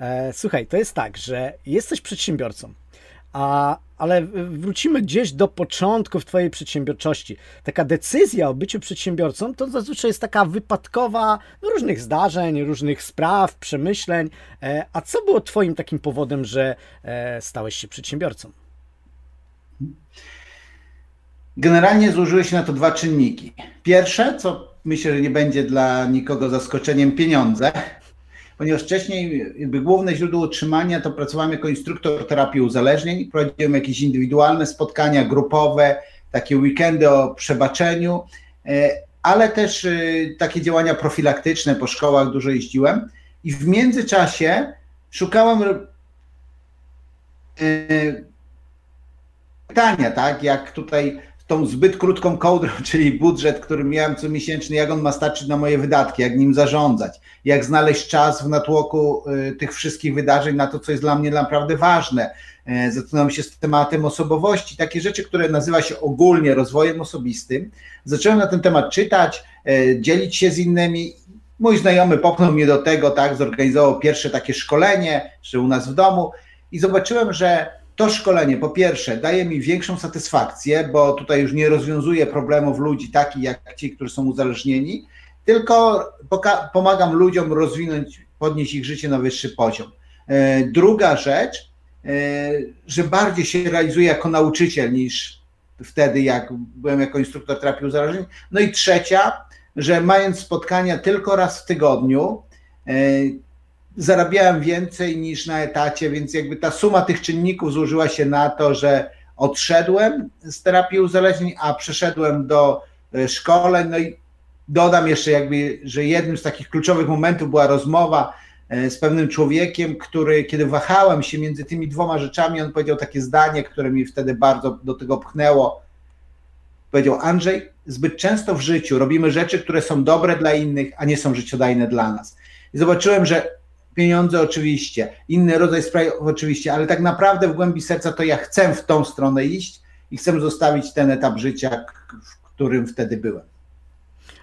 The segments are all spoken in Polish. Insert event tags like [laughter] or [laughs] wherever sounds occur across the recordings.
E, słuchaj, to jest tak, że jesteś przedsiębiorcą, a, ale wrócimy gdzieś do początków Twojej przedsiębiorczości. Taka decyzja o byciu przedsiębiorcą to zazwyczaj jest taka wypadkowa no, różnych zdarzeń, różnych spraw, przemyśleń. E, a co było Twoim takim powodem, że e, stałeś się przedsiębiorcą? Generalnie złożyły się na to dwa czynniki. Pierwsze, co myślę, że nie będzie dla nikogo zaskoczeniem, pieniądze ponieważ wcześniej jakby główne źródło utrzymania to pracowałem jako instruktor terapii uzależnień, prowadziłem jakieś indywidualne spotkania grupowe, takie weekendy o przebaczeniu, e, ale też e, takie działania profilaktyczne po szkołach dużo jeździłem. I w międzyczasie szukałem e, pytania, tak, jak tutaj tą zbyt krótką kołdrą, [laughs] czyli budżet, który miałem co miesięczny, jak on ma starczyć na moje wydatki, jak nim zarządzać, jak znaleźć czas w natłoku y, tych wszystkich wydarzeń na to, co jest dla mnie naprawdę ważne. E, zaczynam się z tematem osobowości, takie rzeczy, które nazywa się ogólnie rozwojem osobistym. Zacząłem na ten temat czytać, e, dzielić się z innymi. Mój znajomy popchnął mnie do tego, tak, zorganizował pierwsze takie szkolenie, że u nas w domu i zobaczyłem, że to szkolenie po pierwsze daje mi większą satysfakcję, bo tutaj już nie rozwiązuje problemów ludzi takich jak ci, którzy są uzależnieni, tylko pomagam ludziom rozwinąć, podnieść ich życie na wyższy poziom. E, druga rzecz, e, że bardziej się realizuję jako nauczyciel niż wtedy, jak byłem jako instruktor terapii uzależnień. No i trzecia, że mając spotkania tylko raz w tygodniu, e, zarabiałem więcej niż na etacie, więc jakby ta suma tych czynników złożyła się na to, że odszedłem z terapii uzależnień, a przeszedłem do e, szkoleń. No i dodam jeszcze jakby, że jednym z takich kluczowych momentów była rozmowa e, z pewnym człowiekiem, który, kiedy wahałem się między tymi dwoma rzeczami, on powiedział takie zdanie, które mi wtedy bardzo do tego pchnęło. Powiedział: Andrzej, zbyt często w życiu robimy rzeczy, które są dobre dla innych, a nie są życiodajne dla nas. I zobaczyłem, że pieniądze oczywiście, inny rodzaj spraw oczywiście, ale tak naprawdę w głębi serca to ja chcę w tą stronę iść i chcę zostawić ten etap życia, w którym wtedy byłem.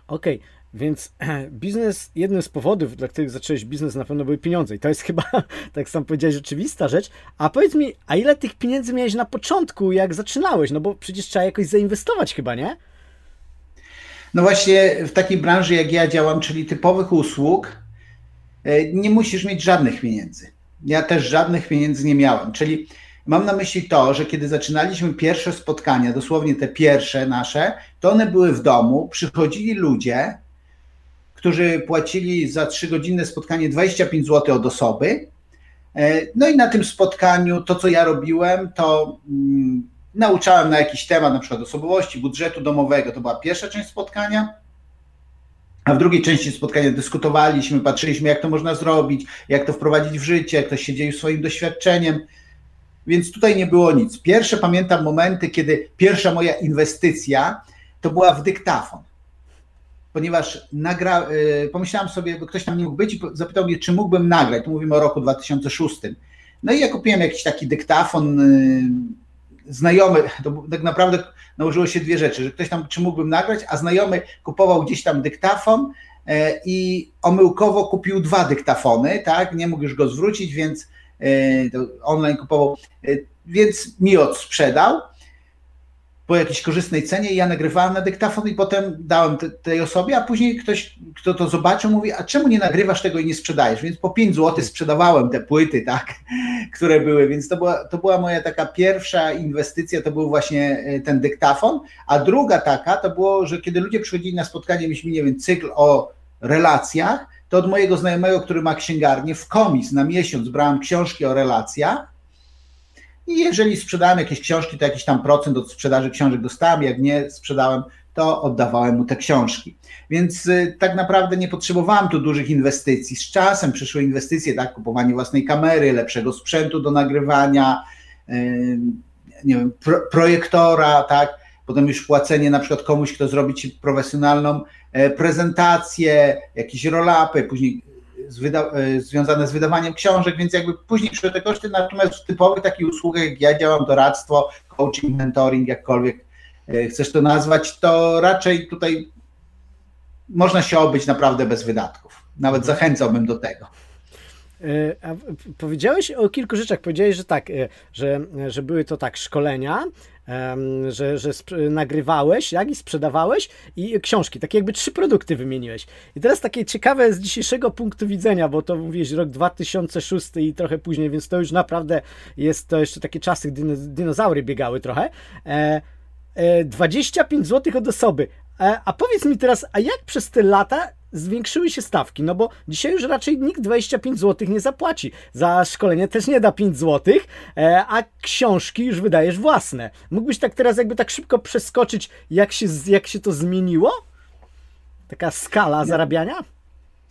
Okej, okay. Więc [clears throat] biznes, jednym z powodów, dla których zacząłeś biznes, na pewno były pieniądze. I to jest [laughs] chyba, tak sam powiedziałeś, rzeczywista rzecz. A powiedz mi, a ile tych pieniędzy miałeś na początku, jak zaczynałeś? No bo przecież trzeba jakoś zainwestować chyba, nie? No właśnie w takiej branży, jak ja działam, czyli typowych usług, nie musisz mieć żadnych pieniędzy. Ja też żadnych pieniędzy nie miałem. Czyli mam na myśli to, że kiedy zaczynaliśmy pierwsze spotkania, dosłownie te pierwsze nasze, to one były w domu, przychodzili ludzie, którzy płacili za trzygodzinne spotkanie 25 zł od osoby. E, no i na tym spotkaniu to, co ja robiłem, to mm, nauczałem na jakiś temat, na przykład osobowości, budżetu domowego. To była pierwsza część spotkania. A w drugiej części spotkania dyskutowaliśmy, patrzyliśmy, jak to można zrobić, jak to wprowadzić w życie, ktoś się dzielił swoim doświadczeniem. Więc tutaj nie było nic. Pierwsze pamiętam momenty, kiedy pierwsza moja inwestycja to była w dyktafon. Ponieważ nagra, y, pomyślałem sobie, bo ktoś tam nie mógł być i zapytał mnie, czy mógłbym nagrać. Tu mówimy o roku 2006. No i ja kupiłem jakiś taki dyktafon y, znajomy, to tak naprawdę nałożyło się dwie rzeczy, że ktoś tam, czy mógłbym nagrać, a znajomy kupował gdzieś tam dyktafon e, i omyłkowo kupił dwa dyktafony, tak, nie mógł już go zwrócić, więc e, online kupował, e, więc mi odsprzedał po jakiejś korzystnej cenie i ja nagrywałem na dyktafon i potem dałem te, tej osobie, a później ktoś, kto to zobaczył, mówi, a czemu nie nagrywasz tego i nie sprzedajesz? Więc po 5 zł sprzedawałem te płyty, tak, [laughs] które były, więc to była, to była moja taka pierwsza inwestycja, to był właśnie e, ten dyktafon, a druga taka to było, że kiedy ludzie przychodzili na spotkanie, mieliśmy, nie wiem, cykl o relacjach, to od mojego znajomego, który ma księgarnię, w komis na miesiąc brałem książki o relacjach i jeżeli sprzedałem jakieś książki, to jakiś tam procent od sprzedaży książek dostałem, jak nie sprzedałem, to oddawałem mu te książki. Więc y, tak naprawdę nie potrzebowałem tu dużych inwestycji. Z czasem przyszły inwestycje, tak, kupowanie własnej kamery, lepszego sprzętu do nagrywania, nie wiem, pro, projektora, tak, potem już płacenie na przykład komuś, kto zrobi ci profesjonalną e, prezentację, jakieś roll-upy, później z wyda- e, związane z wydawaniem książek, więc jakby później przyszły te koszty, natomiast w typowych takich usługach, jak ja działam, doradztwo, coaching, mentoring, jakkolwiek e, chcesz to nazwać, to raczej tutaj można się obyć naprawdę bez wydatków. Nawet mhm. zachęcałbym do tego. A powiedziałeś o kilku rzeczach. Powiedziałeś, że tak, że, że były to tak szkolenia, że, że nagrywałeś, jak i sprzedawałeś i książki, takie jakby trzy produkty wymieniłeś. I teraz takie ciekawe z dzisiejszego punktu widzenia, bo to mówiłeś rok 2006 i trochę później, więc to już naprawdę jest to jeszcze takie czasy, gdy dinozaury biegały trochę. 25 e, zł od osoby. E, a powiedz mi teraz, a jak przez te lata zwiększyły się stawki? No bo dzisiaj już raczej nikt 25 zł nie zapłaci. Za szkolenie też nie da 5 zł, e, a książki już wydajesz własne. Mógłbyś tak teraz jakby tak szybko przeskoczyć, jak się, jak się to zmieniło? Taka skala zarabiania?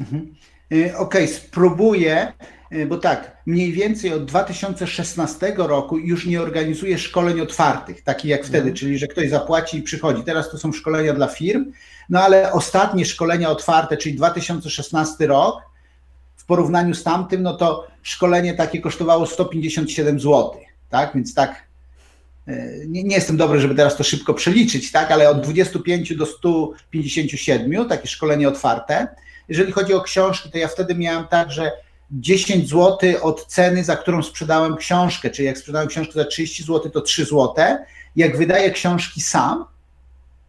Mhm. Okej, okay, spróbuję E, bo tak, mniej więcej od 2016 roku już nie organizuję szkoleń otwartych, takich jak wtedy, mhm. czyli że ktoś zapłaci i przychodzi. Teraz to są szkolenia dla firm, no ale ostatnie szkolenia otwarte, czyli 2016 rok, w porównaniu z tamtym, no to szkolenie takie kosztowało 157 zł, tak? Więc tak, e, nie, nie, jestem dobry, żeby teraz to szybko przeliczyć, tak? Ale od 25 do 157 takie szkolenie otwarte. Jeżeli chodzi o książki, to ja wtedy miałem tak, że 10 zł od ceny, za którą sprzedałem książkę, czyli jak sprzedałem książkę za 30 zł, to 3 zł. Jak wydaję książki sam,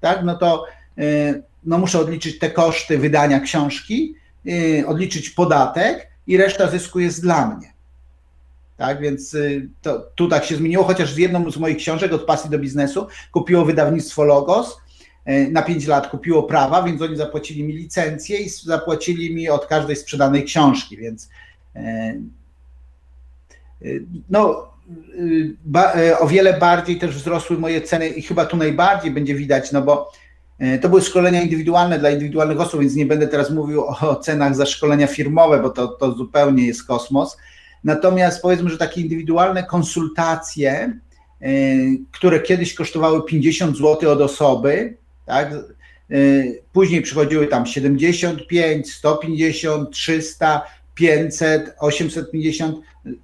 tak, no to y, no muszę odliczyć te koszty wydania książki, y, odliczyć podatek i reszta zysku jest dla mnie. Tak, więc y, to, tu tak się zmieniło, chociaż z jedną z moich książek od pasji do biznesu kupiło wydawnictwo Logos, na 5 lat kupiło prawa, więc oni zapłacili mi licencję i zapłacili mi od każdej sprzedanej książki, więc E, e, no, e, o wiele bardziej też wzrosły moje ceny i chyba tu najbardziej będzie widać, no bo to były szkolenia indywidualne dla indywidualnych osób, więc nie będę teraz mówił o cenach za szkolenia firmowe, bo to, to zupełnie jest kosmos. Natomiast powiedzmy, że takie indywidualne konsultacje, które kiedyś kosztowały 50 zł od osoby, tak, później przychodziły tam 75, 150, 300, 500, 850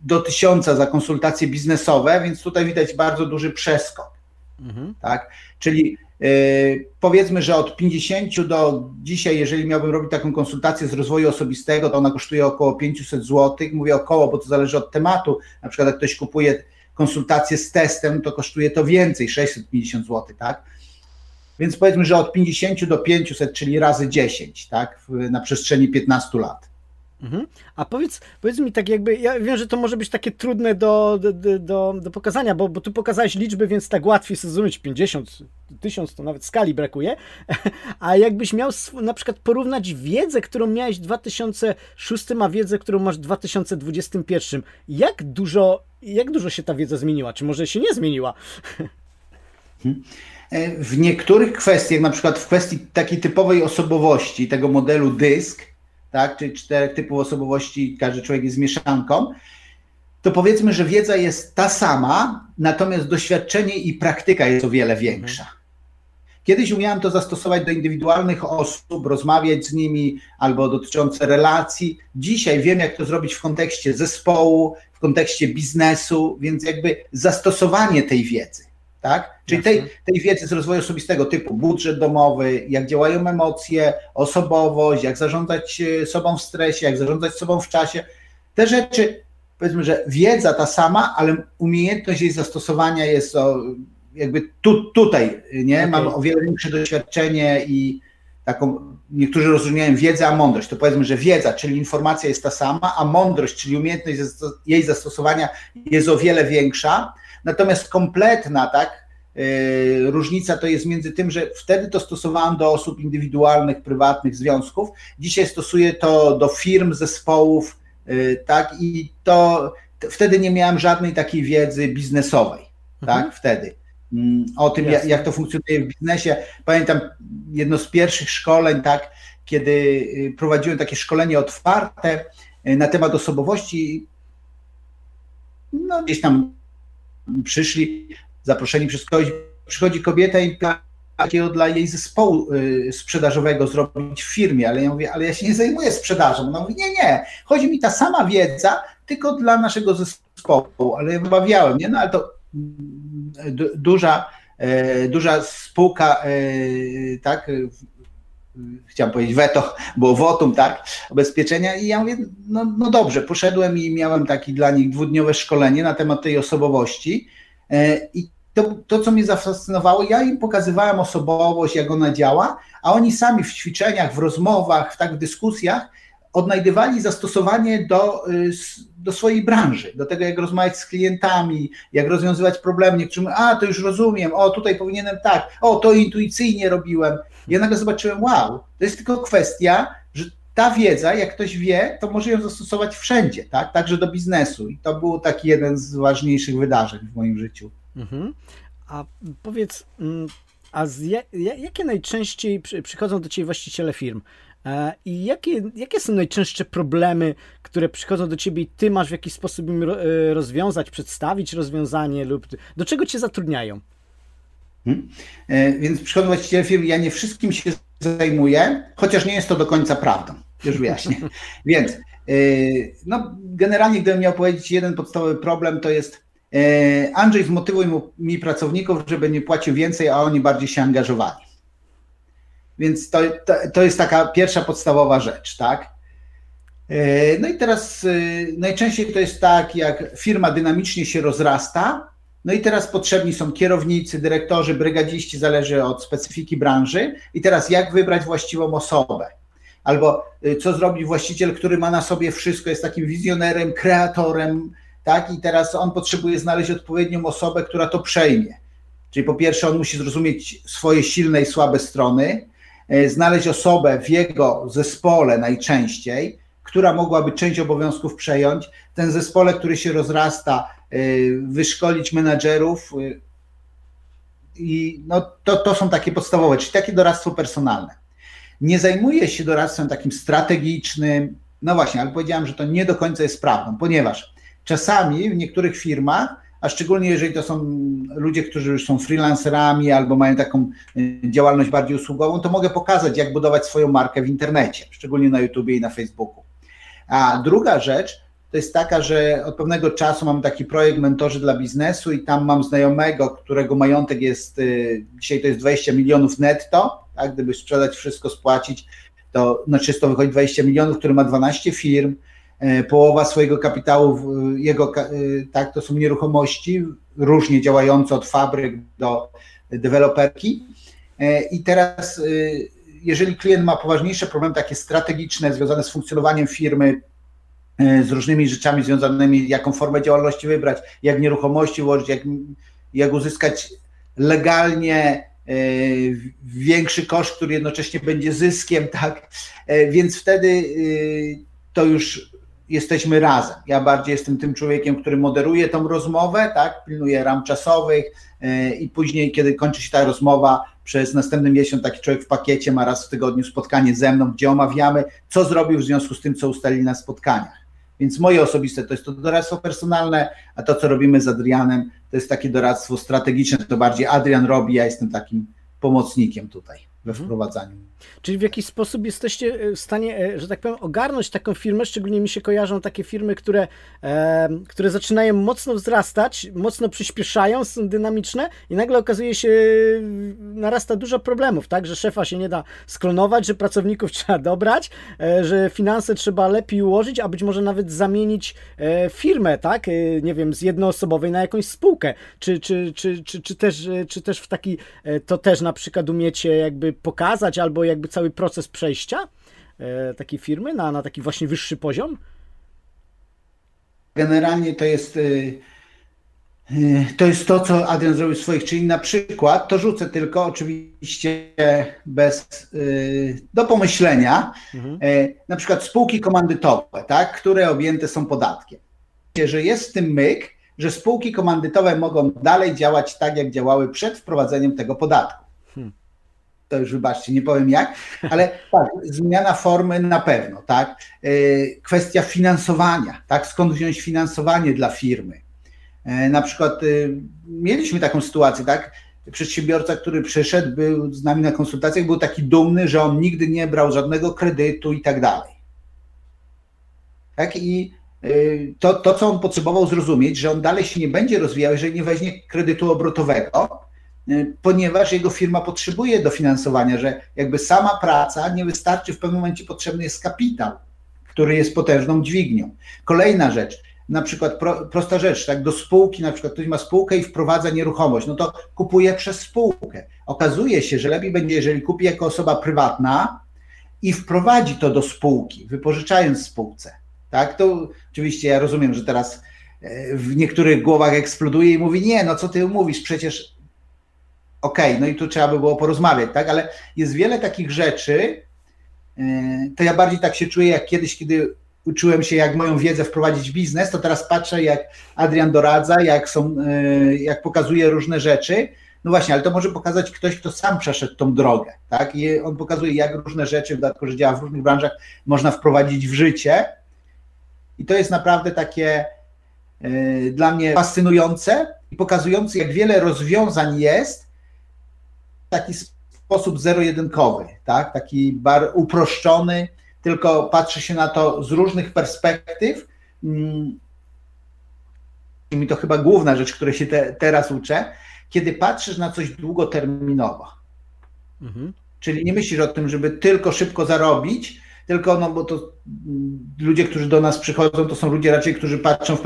do 1000 za konsultacje biznesowe, więc tutaj widać bardzo duży przeskok. Mhm. Tak? Czyli yy, powiedzmy, że od 50 do dzisiaj, jeżeli miałbym robić taką konsultację z rozwoju osobistego, to ona kosztuje około 500 zł. Mówię około, bo to zależy od tematu. Na przykład, jak ktoś kupuje konsultację z testem, to kosztuje to więcej 650 zł, tak? Więc powiedzmy, że od 50 do 500, czyli razy 10, tak? Na przestrzeni 15 lat. Mhm. A powiedz, powiedz mi tak jakby, ja wiem, że to może być takie trudne do, do, do, do pokazania, bo, bo tu pokazałeś liczby, więc tak łatwiej zrozumieć 50, 1000 to nawet skali brakuje, [laughs] a jakbyś miał na przykład porównać wiedzę, którą miałeś w 2006, a wiedzę, którą masz w 2021, jak dużo, jak dużo się ta wiedza zmieniła? Czy może się nie zmieniła? [laughs] Hmm. E, w niektórych kwestiach, na przykład w kwestii takiej typowej osobowości, tego modelu dysk, tak, czyli czterech typów osobowości, każdy człowiek jest mieszanką, to powiedzmy, że wiedza jest ta sama, natomiast doświadczenie i praktyka jest o wiele większa. Kiedyś umiałem to zastosować do indywidualnych osób, rozmawiać z nimi albo dotyczące relacji. Dzisiaj wiem, jak to zrobić w kontekście zespołu, w kontekście biznesu, więc jakby zastosowanie tej wiedzy tak? Czyli tej, tej wiedzy z rozwoju osobistego typu budżet domowy, jak działają emocje, osobowość, jak zarządzać e, sobą w stresie, jak zarządzać sobą w czasie. Te rzeczy, powiedzmy, że wiedza ta sama, ale umiejętność jej zastosowania jest o, jakby tu, tutaj, nie? Okay. Mam o wiele większe doświadczenie i taką, niektórzy rozumieją wiedzę, a mądrość. To powiedzmy, że wiedza, czyli informacja jest ta sama, a mądrość, czyli umiejętność jej zastosowania jest o wiele większa. Natomiast kompletna, tak, yy, różnica to jest między tym, że wtedy to stosowałem do osób indywidualnych, prywatnych, związków. Dzisiaj stosuję to do firm, zespołów, yy, tak, i to wtedy nie miałem żadnej takiej wiedzy biznesowej, mhm. tak, wtedy. Mm, o tym, jak, jak to funkcjonuje w biznesie. Pamiętam jedno z pierwszych szkoleń, tak, kiedy y, prowadziłem takie szkolenie otwarte y, na temat osobowości. No, gdzieś tam przyszli, zaproszeni przez kogoś, przychodzi kobieta i takiego dla jej zespołu y, sprzedażowego zrobić w firmie, ale ja mówię, ale ja się nie zajmuję sprzedażą. Ona mówi, nie, nie, chodzi mi ta sama wiedza, tylko dla naszego zespołu, ale ja wybawiałem, nie, no ale to mm, duża, e, duża spółka, e, tak, chciałem powiedzieć weto, było wotum, tak, ubezpieczenia. I ja mówię, no, no dobrze, poszedłem i miałem taki dla nich dwudniowe szkolenie na temat tej osobowości. E, i to, to, co mnie zafascynowało, ja im pokazywałem osobowość, jak ona działa, a oni sami w ćwiczeniach, w rozmowach, w tak w dyskusjach odnajdywali zastosowanie do, y, do swojej branży, do tego, jak rozmawiać z klientami, jak rozwiązywać problemy. Niektórzy mówią, a to już rozumiem, o tutaj powinienem tak, o to intuicyjnie robiłem. Ja nagle zobaczyłem, wow, to jest tylko kwestia, że ta wiedza, jak ktoś wie, to może ją zastosować wszędzie, tak? także do biznesu. I to był taki jeden z ważniejszych wydarzeń w moim życiu. Mhm. A powiedz, mm, a z, jakie najczęściej przychodzą do Ciebie właściciele firm? E, I jakie, jakie są najczęstsze problemy, które przychodzą do ciebie i ty masz w jakiś sposób im e, rozwiązać, przedstawić rozwiązanie lub do czego cię zatrudniają? Hmm. E, więc przychodzą właściciele firm, ja nie wszystkim się zajmuję, chociaż nie jest to do końca prawdą, już wyjaśnię. [laughs] Więc no, generalnie gdybym miał powiedzieć jeden podstawowy problem, to jest Andrzej zmotywuj mi pracowników, żeby nie płacił więcej, a oni bardziej się angażowali. Więc to, to, to jest taka pierwsza podstawowa rzecz, tak? E, no i teraz e, najczęściej to jest tak, jak firma dynamicznie się rozrasta, no i teraz potrzebni są kierownicy, dyrektorzy, brygadziści, zależy od specyfiki branży. I teraz jak wybrać właściwą osobę? Albo e, co zrobić właściciel, który ma na sobie wszystko, jest takim wizjonerem, kreatorem, tak? I teraz on potrzebuje znaleźć odpowiednią osobę, która to przejmie. Czyli po pierwsze, on musi zrozumieć swoje silne i słabe strony, znaleźć osobę w jego zespole najczęściej, która mogłaby część obowiązków przejąć. Ten zespole, który się rozrasta, e, wyszkolić menadżerów. E, I no, to, to są takie podstawowe, czyli takie doradztwo personalne. Nie zajmuję się doradztwem takim strategicznym. No właśnie, ale powiedziałem, że to nie do końca jest prawdą, ponieważ czasami w niektórych firmach a szczególnie jeżeli to są ludzie, którzy już są freelancerami albo mają taką y, działalność bardziej usługową, to mogę pokazać, jak budować swoją markę w internecie, szczególnie na YouTubie i na Facebooku. A druga rzecz to jest taka, że od pewnego czasu mam taki projekt Mentorzy dla biznesu i tam mam znajomego, którego majątek jest, y, dzisiaj to jest 20 milionów netto, tak, gdyby sprzedać wszystko, spłacić, to na czysto wychodzi 20 milionów, który ma 12 firm, E, połowa swojego kapitału, jego, e, tak, to są nieruchomości, różnie działające od fabryk do deweloperki. E, I teraz, jeżeli klient ma poważniejsze problemy, takie strategiczne, związane z funkcjonowaniem firmy, z różnymi rzeczami związanymi, jaką formę działalności wybrać, jak nieruchomości ułożyć, jak, jak uzyskać legalnie większy koszt, który jednocześnie będzie zyskiem, tak? Więc wtedy to już jesteśmy razem. Ja bardziej jestem tym człowiekiem, który moderuje tą rozmowę, tak, pilnuje ram czasowych e, i później, kiedy kończy się ta rozmowa, przez następny miesiąc taki człowiek w pakiecie ma raz w tygodniu spotkanie ze mną, gdzie omawiamy, co zrobił w związku z tym, co ustalili na spotkaniach. Więc moje osobiste to jest to doradztwo personalne, a to, co robimy z Adrianem, to jest takie doradztwo strategiczne, to bardziej Adrian robi, ja jestem takim pomocnikiem tutaj we mhm. wprowadzaniu. Czyli w jakiś sposób jesteście e, w stanie, e, że tak powiem, ogarnąć taką firmę, szczególnie mi się kojarzą takie firmy, które, e, które zaczynają mocno wzrastać, mocno przyspieszają, są dynamiczne i nagle okazuje się, narasta dużo problemów, tak, że szefa się nie da sklonować, że pracowników [laughs] trzeba dobrać, e, że finanse trzeba lepiej ułożyć, a być może nawet zamienić e, firmę, tak, e, nie wiem, z jednoosobowej na jakąś spółkę, czy, czy, czy, czy, czy, też, czy też w taki, to też na przykład umiecie jakby pokazać, albo jakby cały proces przejścia e, takiej firmy na, na taki właśnie wyższy poziom? Generalnie to jest y, y, to jest to, co Adrian zrobił w swoich, czyli na przykład, to rzucę tylko oczywiście bez, do pomyślenia, mhm. E, na przykład spółki komandytowe, tak, które objęte są podatkiem. Że jest w tym myk, że spółki komandytowe mogą dalej działać tak, jak działały przed wprowadzeniem tego podatku to już wybaczcie, nie powiem jak, ale tak, zmiana formy na pewno, tak. E, kwestia finansowania, tak, skąd wziąć finansowanie dla firmy. E, na przykład e, mieliśmy taką sytuację, tak, przedsiębiorca, który przyszedł, był z nami na konsultacjach, był taki dumny, że on nigdy nie brał żadnego kredytu i tak dalej. Tak, i to, to, co on potrzebował zrozumieć, że on dalej się nie będzie rozwijał, jeżeli nie weźmie kredytu obrotowego, ponieważ jego firma potrzebuje dofinansowania, że jakby sama praca nie wystarczy, w pewnym momencie potrzebny jest kapitał, który jest potężną dźwignią. Kolejna rzecz, na przykład pro, prosta rzecz, tak do spółki, na przykład ktoś ma spółkę i wprowadza nieruchomość, no to kupuje przez spółkę. Okazuje się, że lepiej będzie, jeżeli kupi jako osoba prywatna i wprowadzi to do spółki, wypożyczając spółce. Tak, to oczywiście ja rozumiem, że teraz e, w niektórych głowach eksploduje i mówi, nie, no co ty mówisz, przecież okej, okay, no i tu trzeba by było porozmawiać, tak, ale jest wiele takich rzeczy, e, to ja bardziej tak się czuję jak kiedyś, kiedy uczyłem się, jak moją wiedzę wprowadzić w biznes, to teraz patrzę, jak Adrian doradza, jak, są, e, jak pokazuje różne rzeczy. No właśnie, ale to może pokazać ktoś, kto sam przeszedł tą drogę, tak? I on pokazuje, jak różne rzeczy, w dodatku, że działa w różnych branżach, można wprowadzić w życie. I to jest naprawdę takie e, dla mnie fascynujące i pokazujące, jak wiele rozwiązań jest taki sposób zero-jedynkowy, tak? taki bar uproszczony, tylko patrzy się na to z różnych perspektyw. Mm, I to chyba główna rzecz, której się te, teraz uczę, kiedy patrzysz na coś długoterminowo. Mhm. Czyli nie myślisz o tym, żeby tylko szybko zarobić, tylko no bo to mm, ludzie, którzy do nas przychodzą, to są ludzie raczej, którzy patrzą w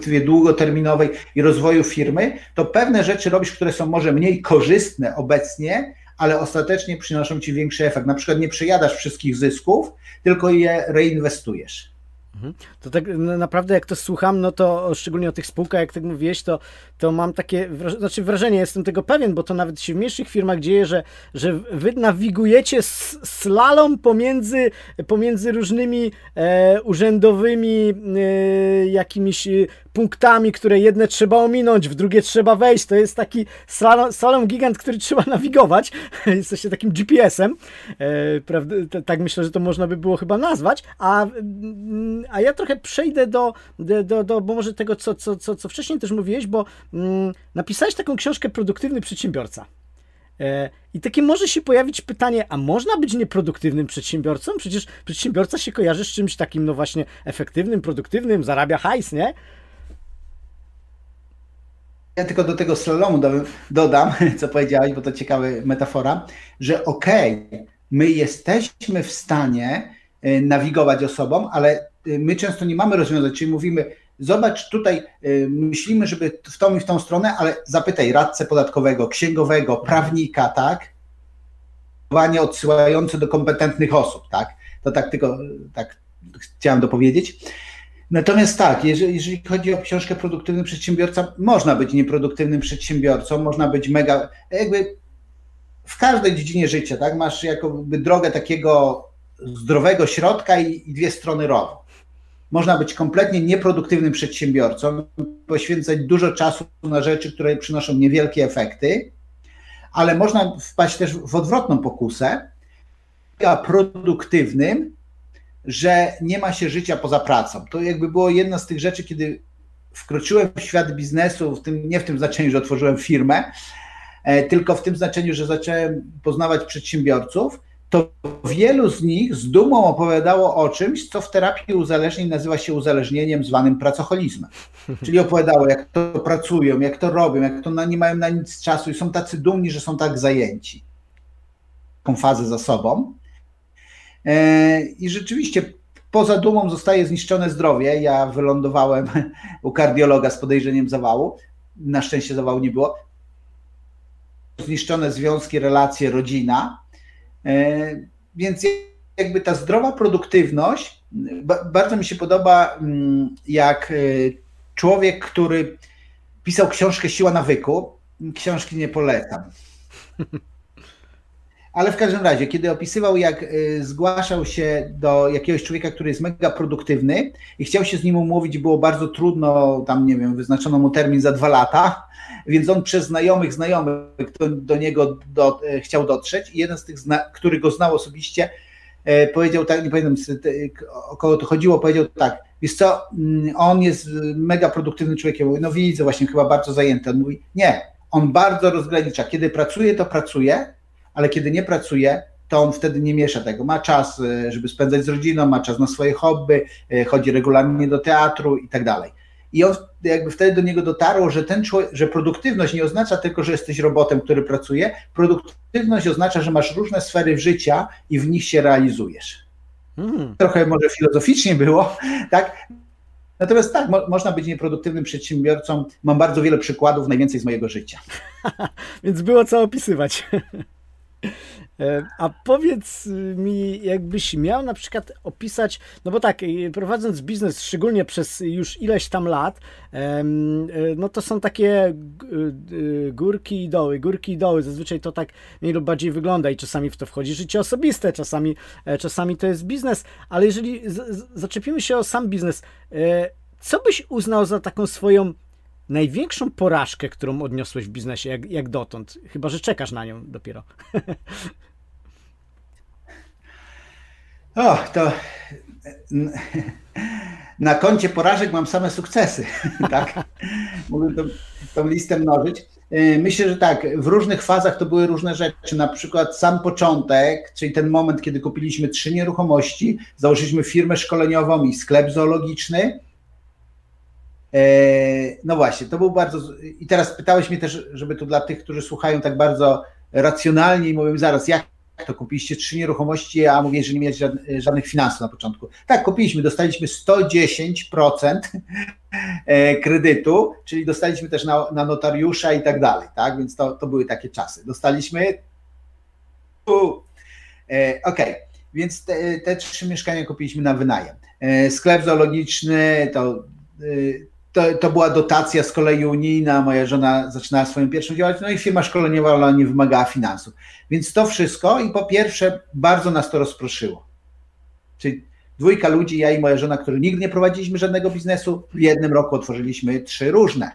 perspektywie długoterminowej i rozwoju firmy, to pewne rzeczy robisz, które są może mniej korzystne obecnie, ale ostatecznie przynoszą ci większy efekt. Na przykład nie przejadasz wszystkich zysków, tylko je reinwestujesz. Mhm. To tak naprawdę jak to słucham, no to szczególnie o tych spółkach, jak tak mówiłeś, to, to mam takie, znaczy wrażenie, jestem tego pewien, bo to nawet się w mniejszych firmach dzieje, że, że wy nawigujecie slalom pomiędzy, pomiędzy różnymi e, urzędowymi e, jakimiś punktami, które jedne trzeba ominąć, w drugie trzeba wejść. To jest taki slalom, slalom gigant, który trzeba nawigować. [laughs] Jesteście takim GPS-em. E? Tak myślę, że to można by było chyba nazwać. A, mm, a ja trochę przejdę do, do, do, do bo może tego, co, co, co, co wcześniej też mówiłeś, bo mm, napisałeś taką książkę Produktywny Przedsiębiorca. E, I takie może się pojawić pytanie, a można być nieproduktywnym przedsiębiorcą? Przecież przedsiębiorca się kojarzy z czymś takim, no właśnie, efektywnym, produktywnym, zarabia hajs, nie? Ja tylko do tego slalomu dodam, [laughs] co powiedziałeś, bo to ciekawa metafora, że okej, okay, my jesteśmy w stanie e, nawigować osobom, ale e, my często nie mamy rozwiązań, czyli mówimy, zobacz tutaj, e, myślimy, żeby w tą i w tą stronę, ale zapytaj radcę podatkowego, księgowego, prawnika, tak? Odsyłające do kompetentnych osób, tak? To tak tylko tak chciałem dopowiedzieć. Natomiast tak, jeżeli, jeżeli, chodzi o książkę Produktywny Przedsiębiorca, można być nieproduktywnym przedsiębiorcą, można być mega, jakby w każdej dziedzinie życia, tak, masz jakoby drogę takiego zdrowego środka i, i dwie strony rowu. Można być kompletnie nieproduktywnym przedsiębiorcą, poświęcać dużo czasu na rzeczy, które przynoszą niewielkie efekty, ale można wpaść też w odwrotną pokusę, produktywnym że nie ma się życia poza pracą. To jakby było jedna z tych rzeczy, kiedy wkroczyłem w świat biznesu, w tym, nie w tym znaczeniu, że otworzyłem firmę, e, tylko w tym znaczeniu, że zacząłem poznawać przedsiębiorców, to wielu z nich z dumą opowiadało o czymś, co w terapii uzależnień nazywa się uzależnieniem zwanym pracoholizmem. [laughs] Czyli opowiadało, jak to pracują, jak to robią, jak to nie mają na nic czasu i są tacy dumni, że są tak zajęci. Taką fazę za sobą. E, I rzeczywiście poza dumą zostaje zniszczone zdrowie. Ja wylądowałem [laughs] u kardiologa z podejrzeniem zawału. Na szczęście zawału nie było. Zniszczone związki, relacje, rodzina. E, więc jakby ta zdrowa produktywność, bardzo mi się podoba, mm, jak e, człowiek, który pisał książkę Siła nawyku, książki nie polecam. [laughs] Ale w każdym razie, kiedy opisywał, jak y, zgłaszał się do jakiegoś człowieka, który jest mega produktywny i chciał się z nim umówić, było bardzo trudno, tam nie wiem, wyznaczono mu termin za dwa lata, więc on przez znajomych znajomych do, do niego do, e, chciał dotrzeć i jeden z tych, który go znał osobiście, e, powiedział tak, nie pamiętam o kogo to chodziło, powiedział tak, wiesz co, mm, on jest mega produktywny człowiekiem, mówi, no widzę, właśnie chyba bardzo zajęty. On mówi, nie, on bardzo rozgranicza, kiedy pracuje, to pracuje, ale kiedy nie pracuje, to on wtedy nie miesza tego. Ma czas, e, żeby spędzać z rodziną, ma czas na swoje hobby, e, chodzi regularnie do teatru i tak dalej. I on jakby wtedy do niego dotarło, że ten człowiek, że produktywność nie oznacza tylko, że jesteś robotem, który pracuje. Produktywność oznacza, że masz różne sfery życia i w nich się realizujesz. Mm. Trochę może filozoficznie było, [laughs] tak? Natomiast tak, mo można być nieproduktywnym przedsiębiorcą. Mam bardzo wiele przykładów, najwięcej z mojego życia. [laughs] Więc było co opisywać. [laughs] E, a powiedz mi, jakbyś miał na przykład opisać, no bo tak, prowadząc biznes, szczególnie przez już ileś tam lat, e, no to są takie e, górki i doły, górki i doły. Zazwyczaj to tak mniej lub bardziej wygląda i czasami w to wchodzi życie osobiste, czasami, czasami to jest biznes, ale jeżeli zaczepimy się o sam biznes, co byś uznał za taką swoją największą porażkę, którą odniosłeś w biznesie, jak, jak dotąd? Chyba, że czekasz na nią dopiero. [laughs] O, to na koncie porażek mam same sukcesy, [laughs] tak? Mógłbym tą, tą listę mnożyć. Y, myślę, że tak, w różnych fazach to były różne rzeczy. Na przykład sam początek, czyli ten moment, kiedy kupiliśmy trzy nieruchomości, założyliśmy firmę szkoleniową i sklep zoologiczny. E, no właśnie, to był bardzo. I teraz pytałeś mnie też, żeby tu dla tych, którzy słuchają tak bardzo racjonalnie i mówią zaraz, jak to kupiliście trzy nieruchomości, a mówię, że nie mieliście żadnych finansów na początku. Tak, kupiliśmy, dostaliśmy 110% e, kredytu, czyli dostaliśmy też na, na notariusza i tak dalej, tak, więc to, to były takie czasy. Dostaliśmy, e, okej, okay. więc te, te trzy mieszkania kupiliśmy na wynajem. Sklep zoologiczny to to, to była dotacja z kolei unijna, moja żona zaczynała swoją pierwszą działalność, no i firma szkoleniowa, nie wymagała finansów. Więc to wszystko i po pierwsze bardzo nas to rozproszyło. Czyli dwójka ludzi, ja i moja żona, którzy nigdy nie prowadziliśmy żadnego biznesu, w jednym roku otworzyliśmy trzy różne.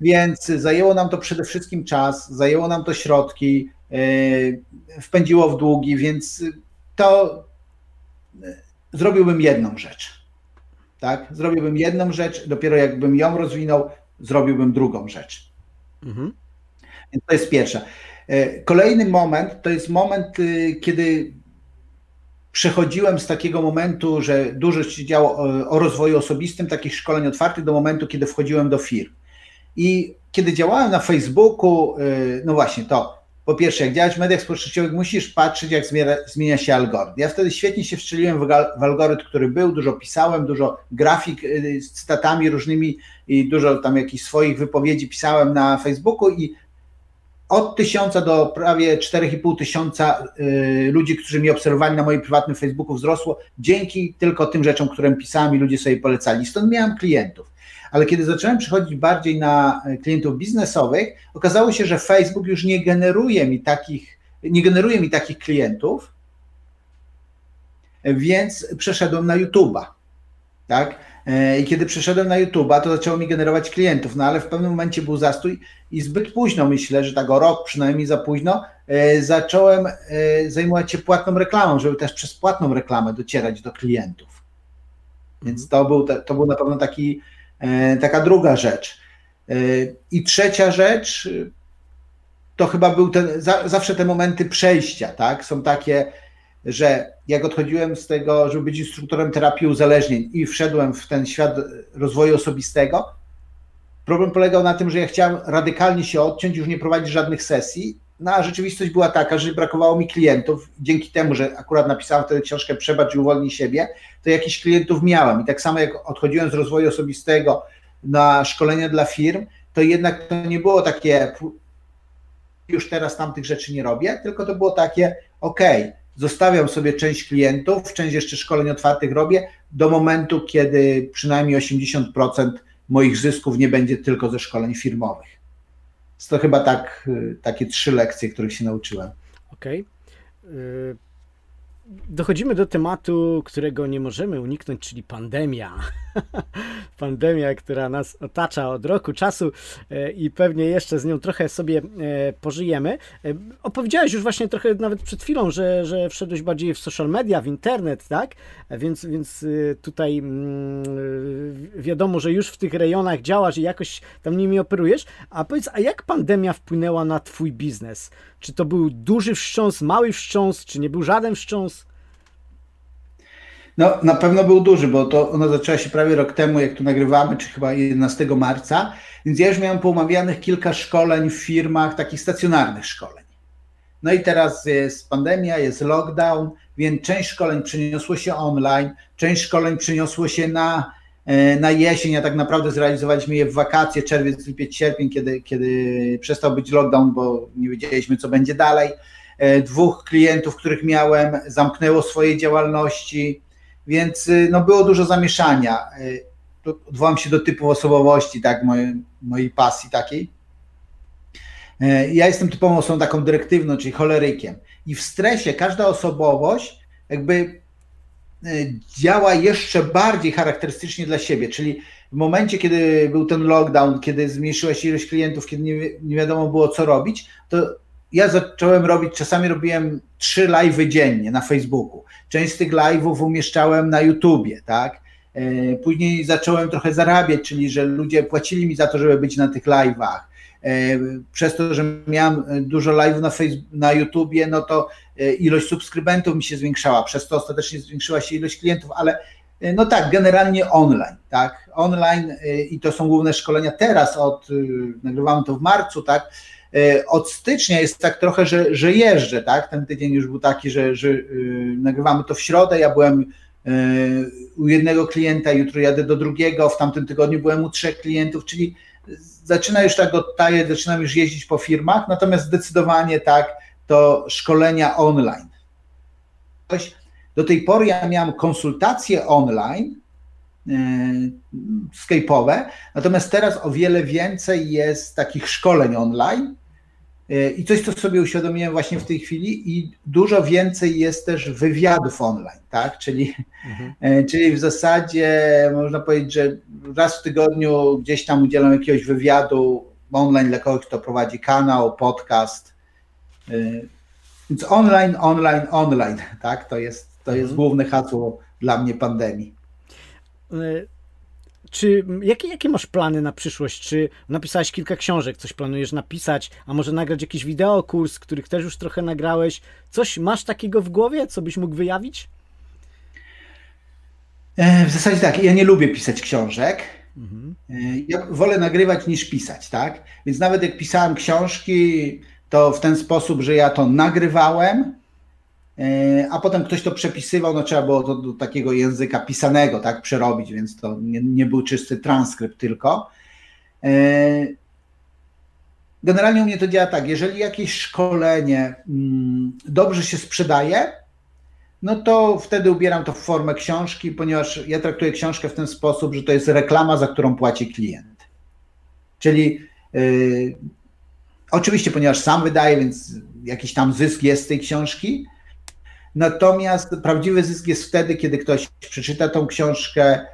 Więc zajęło nam to przede wszystkim czas, zajęło nam to środki, yy, wpędziło w długi, więc to yy, zrobiłbym jedną rzecz tak? Zrobiłbym jedną rzecz, dopiero jakbym ją rozwinął, zrobiłbym drugą rzecz. Mhm. Więc to jest pierwsza. E, kolejny moment to jest moment, y, kiedy przechodziłem z takiego momentu, że dużo się działo o rozwoju osobistym, takich szkoleń otwartych, do momentu, kiedy wchodziłem do firm. I kiedy działałem na Facebooku, y, no właśnie to, po pierwsze, jak działać w mediach społecznościowych, musisz patrzeć, jak zmienia, zmienia się algorytm. Ja wtedy świetnie się wstrzeliłem w, w, algorytm, który był, dużo pisałem, dużo grafik y, z cytatami różnymi i dużo tam jakichś swoich wypowiedzi pisałem na Facebooku i od tysiąca do prawie 4,5 tysiąca y, ludzi, którzy mnie obserwowali na moim prywatnym Facebooku wzrosło dzięki tylko tym rzeczom, które pisałem i ludzie sobie polecali. Stąd miałem klientów ale kiedy zacząłem przychodzić bardziej na e, klientów biznesowych, okazało się, że Facebook już nie generuje mi takich, nie generuje mi takich klientów, więc przeszedłem na YouTube'a. Tak? E, I kiedy przeszedłem na YouTube'a, to zaczęło mi generować klientów, no ale w pewnym momencie był zastój i zbyt późno, myślę, że tak o rok przynajmniej za późno, e, zacząłem zajmować się płatną reklamą, żeby też przez płatną reklamę docierać do klientów. Więc mhm. to był, to był na pewno taki E, taka druga rzecz. E, I trzecia rzecz, to chyba był ten, zawsze te momenty przejścia, tak? Są takie, że jak odchodziłem z tego, żeby być instruktorem terapii uzależnień i wszedłem w ten świat rozwoju osobistego, problem polegał na tym, że ja chciałem radykalnie się odciąć, już nie prowadzić żadnych sesji no a rzeczywistość była taka, że brakowało mi klientów. Dzięki temu, że akurat napisałem wtedy książkę Przebacz i uwolnij siebie, to jakichś klientów miałem. I tak samo jak odchodziłem z rozwoju osobistego na szkolenia dla firm, to jednak to nie było takie, już teraz tamtych rzeczy nie robię, tylko to było takie, ok, zostawiam sobie część klientów, część jeszcze szkoleń otwartych robię, do momentu, kiedy przynajmniej 80% moich zysków nie będzie tylko ze szkoleń firmowych. To chyba tak, y, takie trzy lekcje, których się nauczyłem. Okej. Okay dochodzimy do tematu, którego nie możemy uniknąć, czyli pandemia. [laughs] pandemia, która nas otacza od roku czasu e, i pewnie jeszcze z nią trochę sobie e, pożyjemy. E, opowiedziałeś już właśnie trochę nawet przed chwilą, że, że wszedłeś bardziej w social media, w internet, tak? Więc, więc tutaj mm, wiadomo, że już w tych rejonach działasz i jakoś tam nimi operujesz. A powiedz, a jak pandemia wpłynęła na twój biznes? Czy to był duży wstrząs, mały wstrząs, czy nie był żaden wstrząs? No, na pewno był duży, bo to ona zaczęła się prawie rok temu, jak tu nagrywamy, czy chyba 11 marca, więc ja już miałem poumawianych kilka szkoleń w firmach, takich stacjonarnych szkoleń. No i teraz jest pandemia, jest lockdown, więc część szkoleń przeniosło się online, część szkoleń przeniosło się na, e, na jesień, a tak naprawdę zrealizowaliśmy je w wakacje, czerwiec, lipiec, sierpień, kiedy, kiedy przestał być lockdown, bo nie wiedzieliśmy, co będzie dalej. E, dwóch klientów, których miałem, zamknęło swoje działalności, więc y, no, było dużo zamieszania. E, odwołam się do typu osobowości, tak, mojej, mojej pasji takiej. Ja jestem typową osobą taką dyrektywną, czyli cholerykiem. I w stresie każda osobowość jakby działa jeszcze bardziej charakterystycznie dla siebie, czyli w momencie, kiedy był ten lockdown, kiedy zmniejszyła się ilość klientów, kiedy nie, nie wiadomo było co robić, to ja zacząłem robić, czasami robiłem trzy live'y dziennie na Facebooku. Część z tych live'ów umieszczałem na YouTubie, tak? E, później zacząłem trochę zarabiać, czyli że ludzie płacili mi za to, żeby być na tych live'ach. E, przez to, że miałem dużo live'ów na, Facebook, na YouTubie, no to e, ilość subskrybentów mi się zwiększała, przez to ostatecznie zwiększyła się ilość klientów, ale no tak, generalnie online, tak, online i to są główne szkolenia teraz od, nagrywamy to w marcu, tak, od stycznia jest tak trochę, że, że jeżdżę, tak, ten tydzień już był taki, że, że nagrywamy to w środę, ja byłem u jednego klienta, jutro jadę do drugiego, w tamtym tygodniu byłem u trzech klientów, czyli zaczyna już tak odtaje, zaczynam już jeździć po firmach, natomiast zdecydowanie tak, to szkolenia online. Do tej pory ja miałem konsultacje online, yy, Skype'owe, natomiast teraz o wiele więcej jest takich szkoleń online, i coś, co sobie uświadomiłem właśnie w tej chwili, i dużo więcej jest też wywiadów online, tak? Czyli, mhm. E, czyli w zasadzie można powiedzieć, że raz w tygodniu gdzieś tam udzielam jakiegoś wywiadu online dla kogoś, kto prowadzi kanał, podcast. E, więc online, online, online, tak? To jest, to jest mhm. główne hasło dla mnie pandemii. E, czy jakie, jakie masz plany na przyszłość? Czy napisałeś kilka książek, coś planujesz napisać, a może nagrać jakiś wideokurs, których też już trochę nagrałeś? Coś masz takiego w głowie, co byś mógł wyjawić? E, w zasadzie tak, ja nie lubię pisać książek. Mhm. E, ja wolę nagrywać niż pisać, tak? Więc nawet jak pisałem książki, to w ten sposób, że ja to nagrywałem, a potem ktoś to przepisywał, no trzeba było to do takiego języka pisanego, tak, przerobić, więc to nie, nie był czysty transkrypt tylko. E, generalnie u mnie to działa tak, jeżeli jakieś szkolenie mm, dobrze się sprzedaje, no to wtedy ubieram to w formę książki, ponieważ ja traktuję książkę w ten sposób, że to jest reklama, za którą płaci klient. Czyli yy, oczywiście, ponieważ sam wydaję, więc jakiś tam zysk jest z tej książki, Natomiast prawdziwy zysk jest wtedy, kiedy ktoś przeczyta tą książkę e,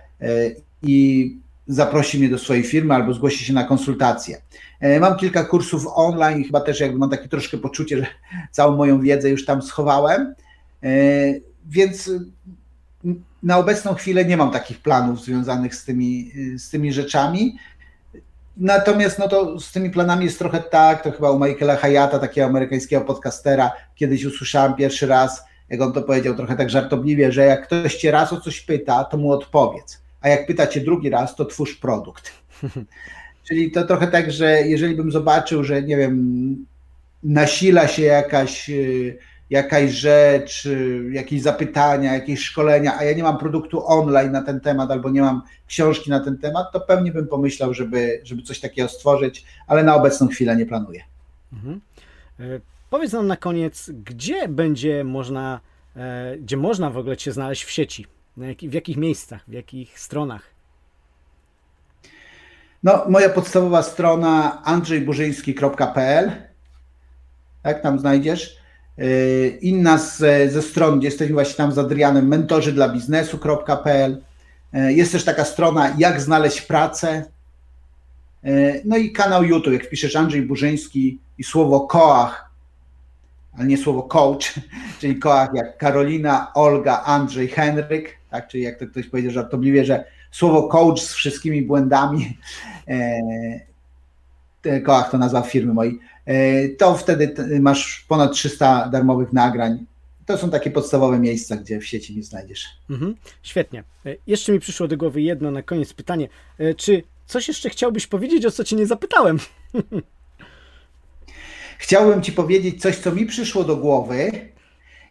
i zaprosi mnie do swojej firmy albo zgłosi się na konsultację. E, mam kilka kursów online i chyba też jakby mam takie troszkę poczucie, że całą moją wiedzę już tam schowałem, e, więc na obecną chwilę nie mam takich planów związanych z tymi, z tymi rzeczami. Natomiast no to z tymi planami jest trochę tak, to chyba u Michaela Hayata, takiego amerykańskiego podcastera, kiedyś usłyszałem pierwszy raz, jak on to powiedział trochę tak żartobliwie, że jak ktoś cię raz o coś pyta, to mu odpowiedz, a jak pyta cię drugi raz, to twórz produkt. [laughs] Czyli to trochę tak, że jeżeli bym zobaczył, że nie wiem, nasila się jakaś, y, jakaś rzecz, y, jakieś zapytania, jakieś szkolenia, a ja nie mam produktu online na ten temat albo nie mam książki na ten temat, to pewnie bym pomyślał, żeby, żeby coś takiego stworzyć, ale na obecną chwilę nie planuję. Mhm. Powiedz nam na koniec, gdzie będzie można, e, gdzie można w ogóle Cię znaleźć w sieci? w jakich miejscach, w jakich stronach? No, moja podstawowa strona andrzejburzyński.pl tak, tam znajdziesz. E, inna z, ze stron, gdzie jesteśmy właśnie tam z Adrianem, mentorzy dla biznesu.pl. E, jest też taka strona jak znaleźć pracę. No i kanał YouTube, jak wpiszesz Andrzej Burzyński i słowo koach, ale nie słowo coach, [laughs] czyli koach jak Karolina, Olga, Andrzej, Henryk, tak, czyli jak to ktoś powiedział żartobliwie, że słowo coach z wszystkimi błędami, e, to nazwa firmy mojej, e, to wtedy masz ponad 300 darmowych nagrań To są takie podstawowe miejsca, gdzie w sieci nie znajdziesz. Mhm, świetnie. E, jeszcze mi przyszło do głowy jedno na koniec pytanie. E, czy coś jeszcze chciałbyś powiedzieć, o co cię nie zapytałem? [laughs] Chciałbym ci powiedzieć coś, co mi przyszło do głowy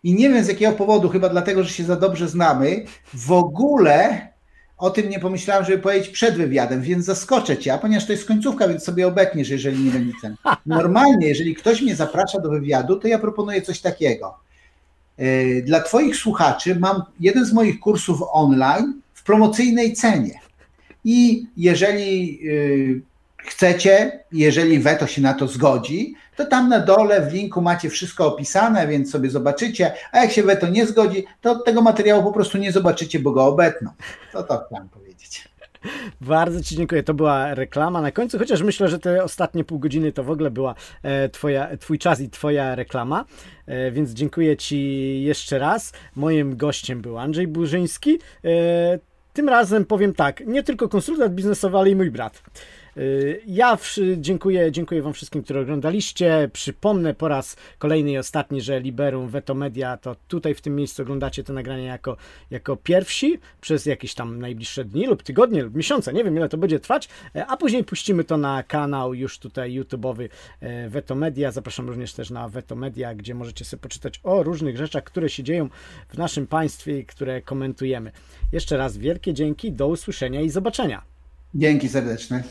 i nie wiem z jakiego powodu, chyba dlatego, że się za dobrze znamy. W ogóle o tym nie pomyślałem, żeby powiedzieć przed wywiadem, więc zaskoczę cię, a ponieważ to jest końcówka, więc sobie obetniesz, jeżeli nie będzie ten. Normalnie, jeżeli ktoś mnie zaprasza do wywiadu, to ja proponuję coś takiego. E, dla Twoich słuchaczy mam jeden z moich kursów online w promocyjnej cenie. I jeżeli e, chcecie, jeżeli Weto się na to zgodzi, to tam na dole w linku macie wszystko opisane, więc sobie zobaczycie, a jak się Weto nie zgodzi, to tego materiału po prostu nie zobaczycie, bo go obetną. To to chciałem powiedzieć. Bardzo Ci dziękuję. To była reklama na końcu, chociaż myślę, że te ostatnie pół godziny to w ogóle była e, twoja, Twój czas i Twoja reklama. E, więc dziękuję Ci jeszcze raz. Moim gościem był Andrzej Burzyński. E, tym razem powiem tak, nie tylko konsultant biznesowy, ale i mój brat. Y, ja dziękuję, dziękuję Wam wszystkim, którzy oglądaliście. Przypomnę po raz kolejny i ostatni, że Liberum Veto Media to tutaj w tym miejscu oglądacie to nagranie jako, jako pierwsi przez jakieś tam najbliższe dni lub tygodnie lub miesiące. Nie wiem ile to będzie trwać, e, a później puścimy to na kanał już tutaj YouTube'owy e, Veto Media. Zapraszam również też na Veto Media, gdzie możecie sobie poczytać o różnych rzeczach, które się dzieją w naszym państwie i które komentujemy. Jeszcze raz wielkie dzięki, do usłyszenia i zobaczenia. Dzięki serdeczne.